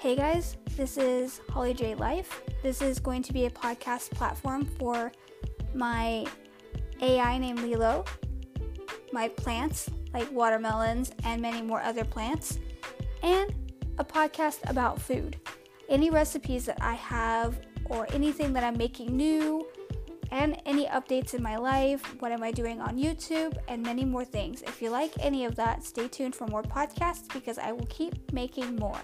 Hey guys, this is Holly J Life. This is going to be a podcast platform for my AI named Lilo, my plants like watermelons and many more other plants, and a podcast about food. Any recipes that I have or anything that I'm making new and any updates in my life, what am I doing on YouTube, and many more things. If you like any of that, stay tuned for more podcasts because I will keep making more.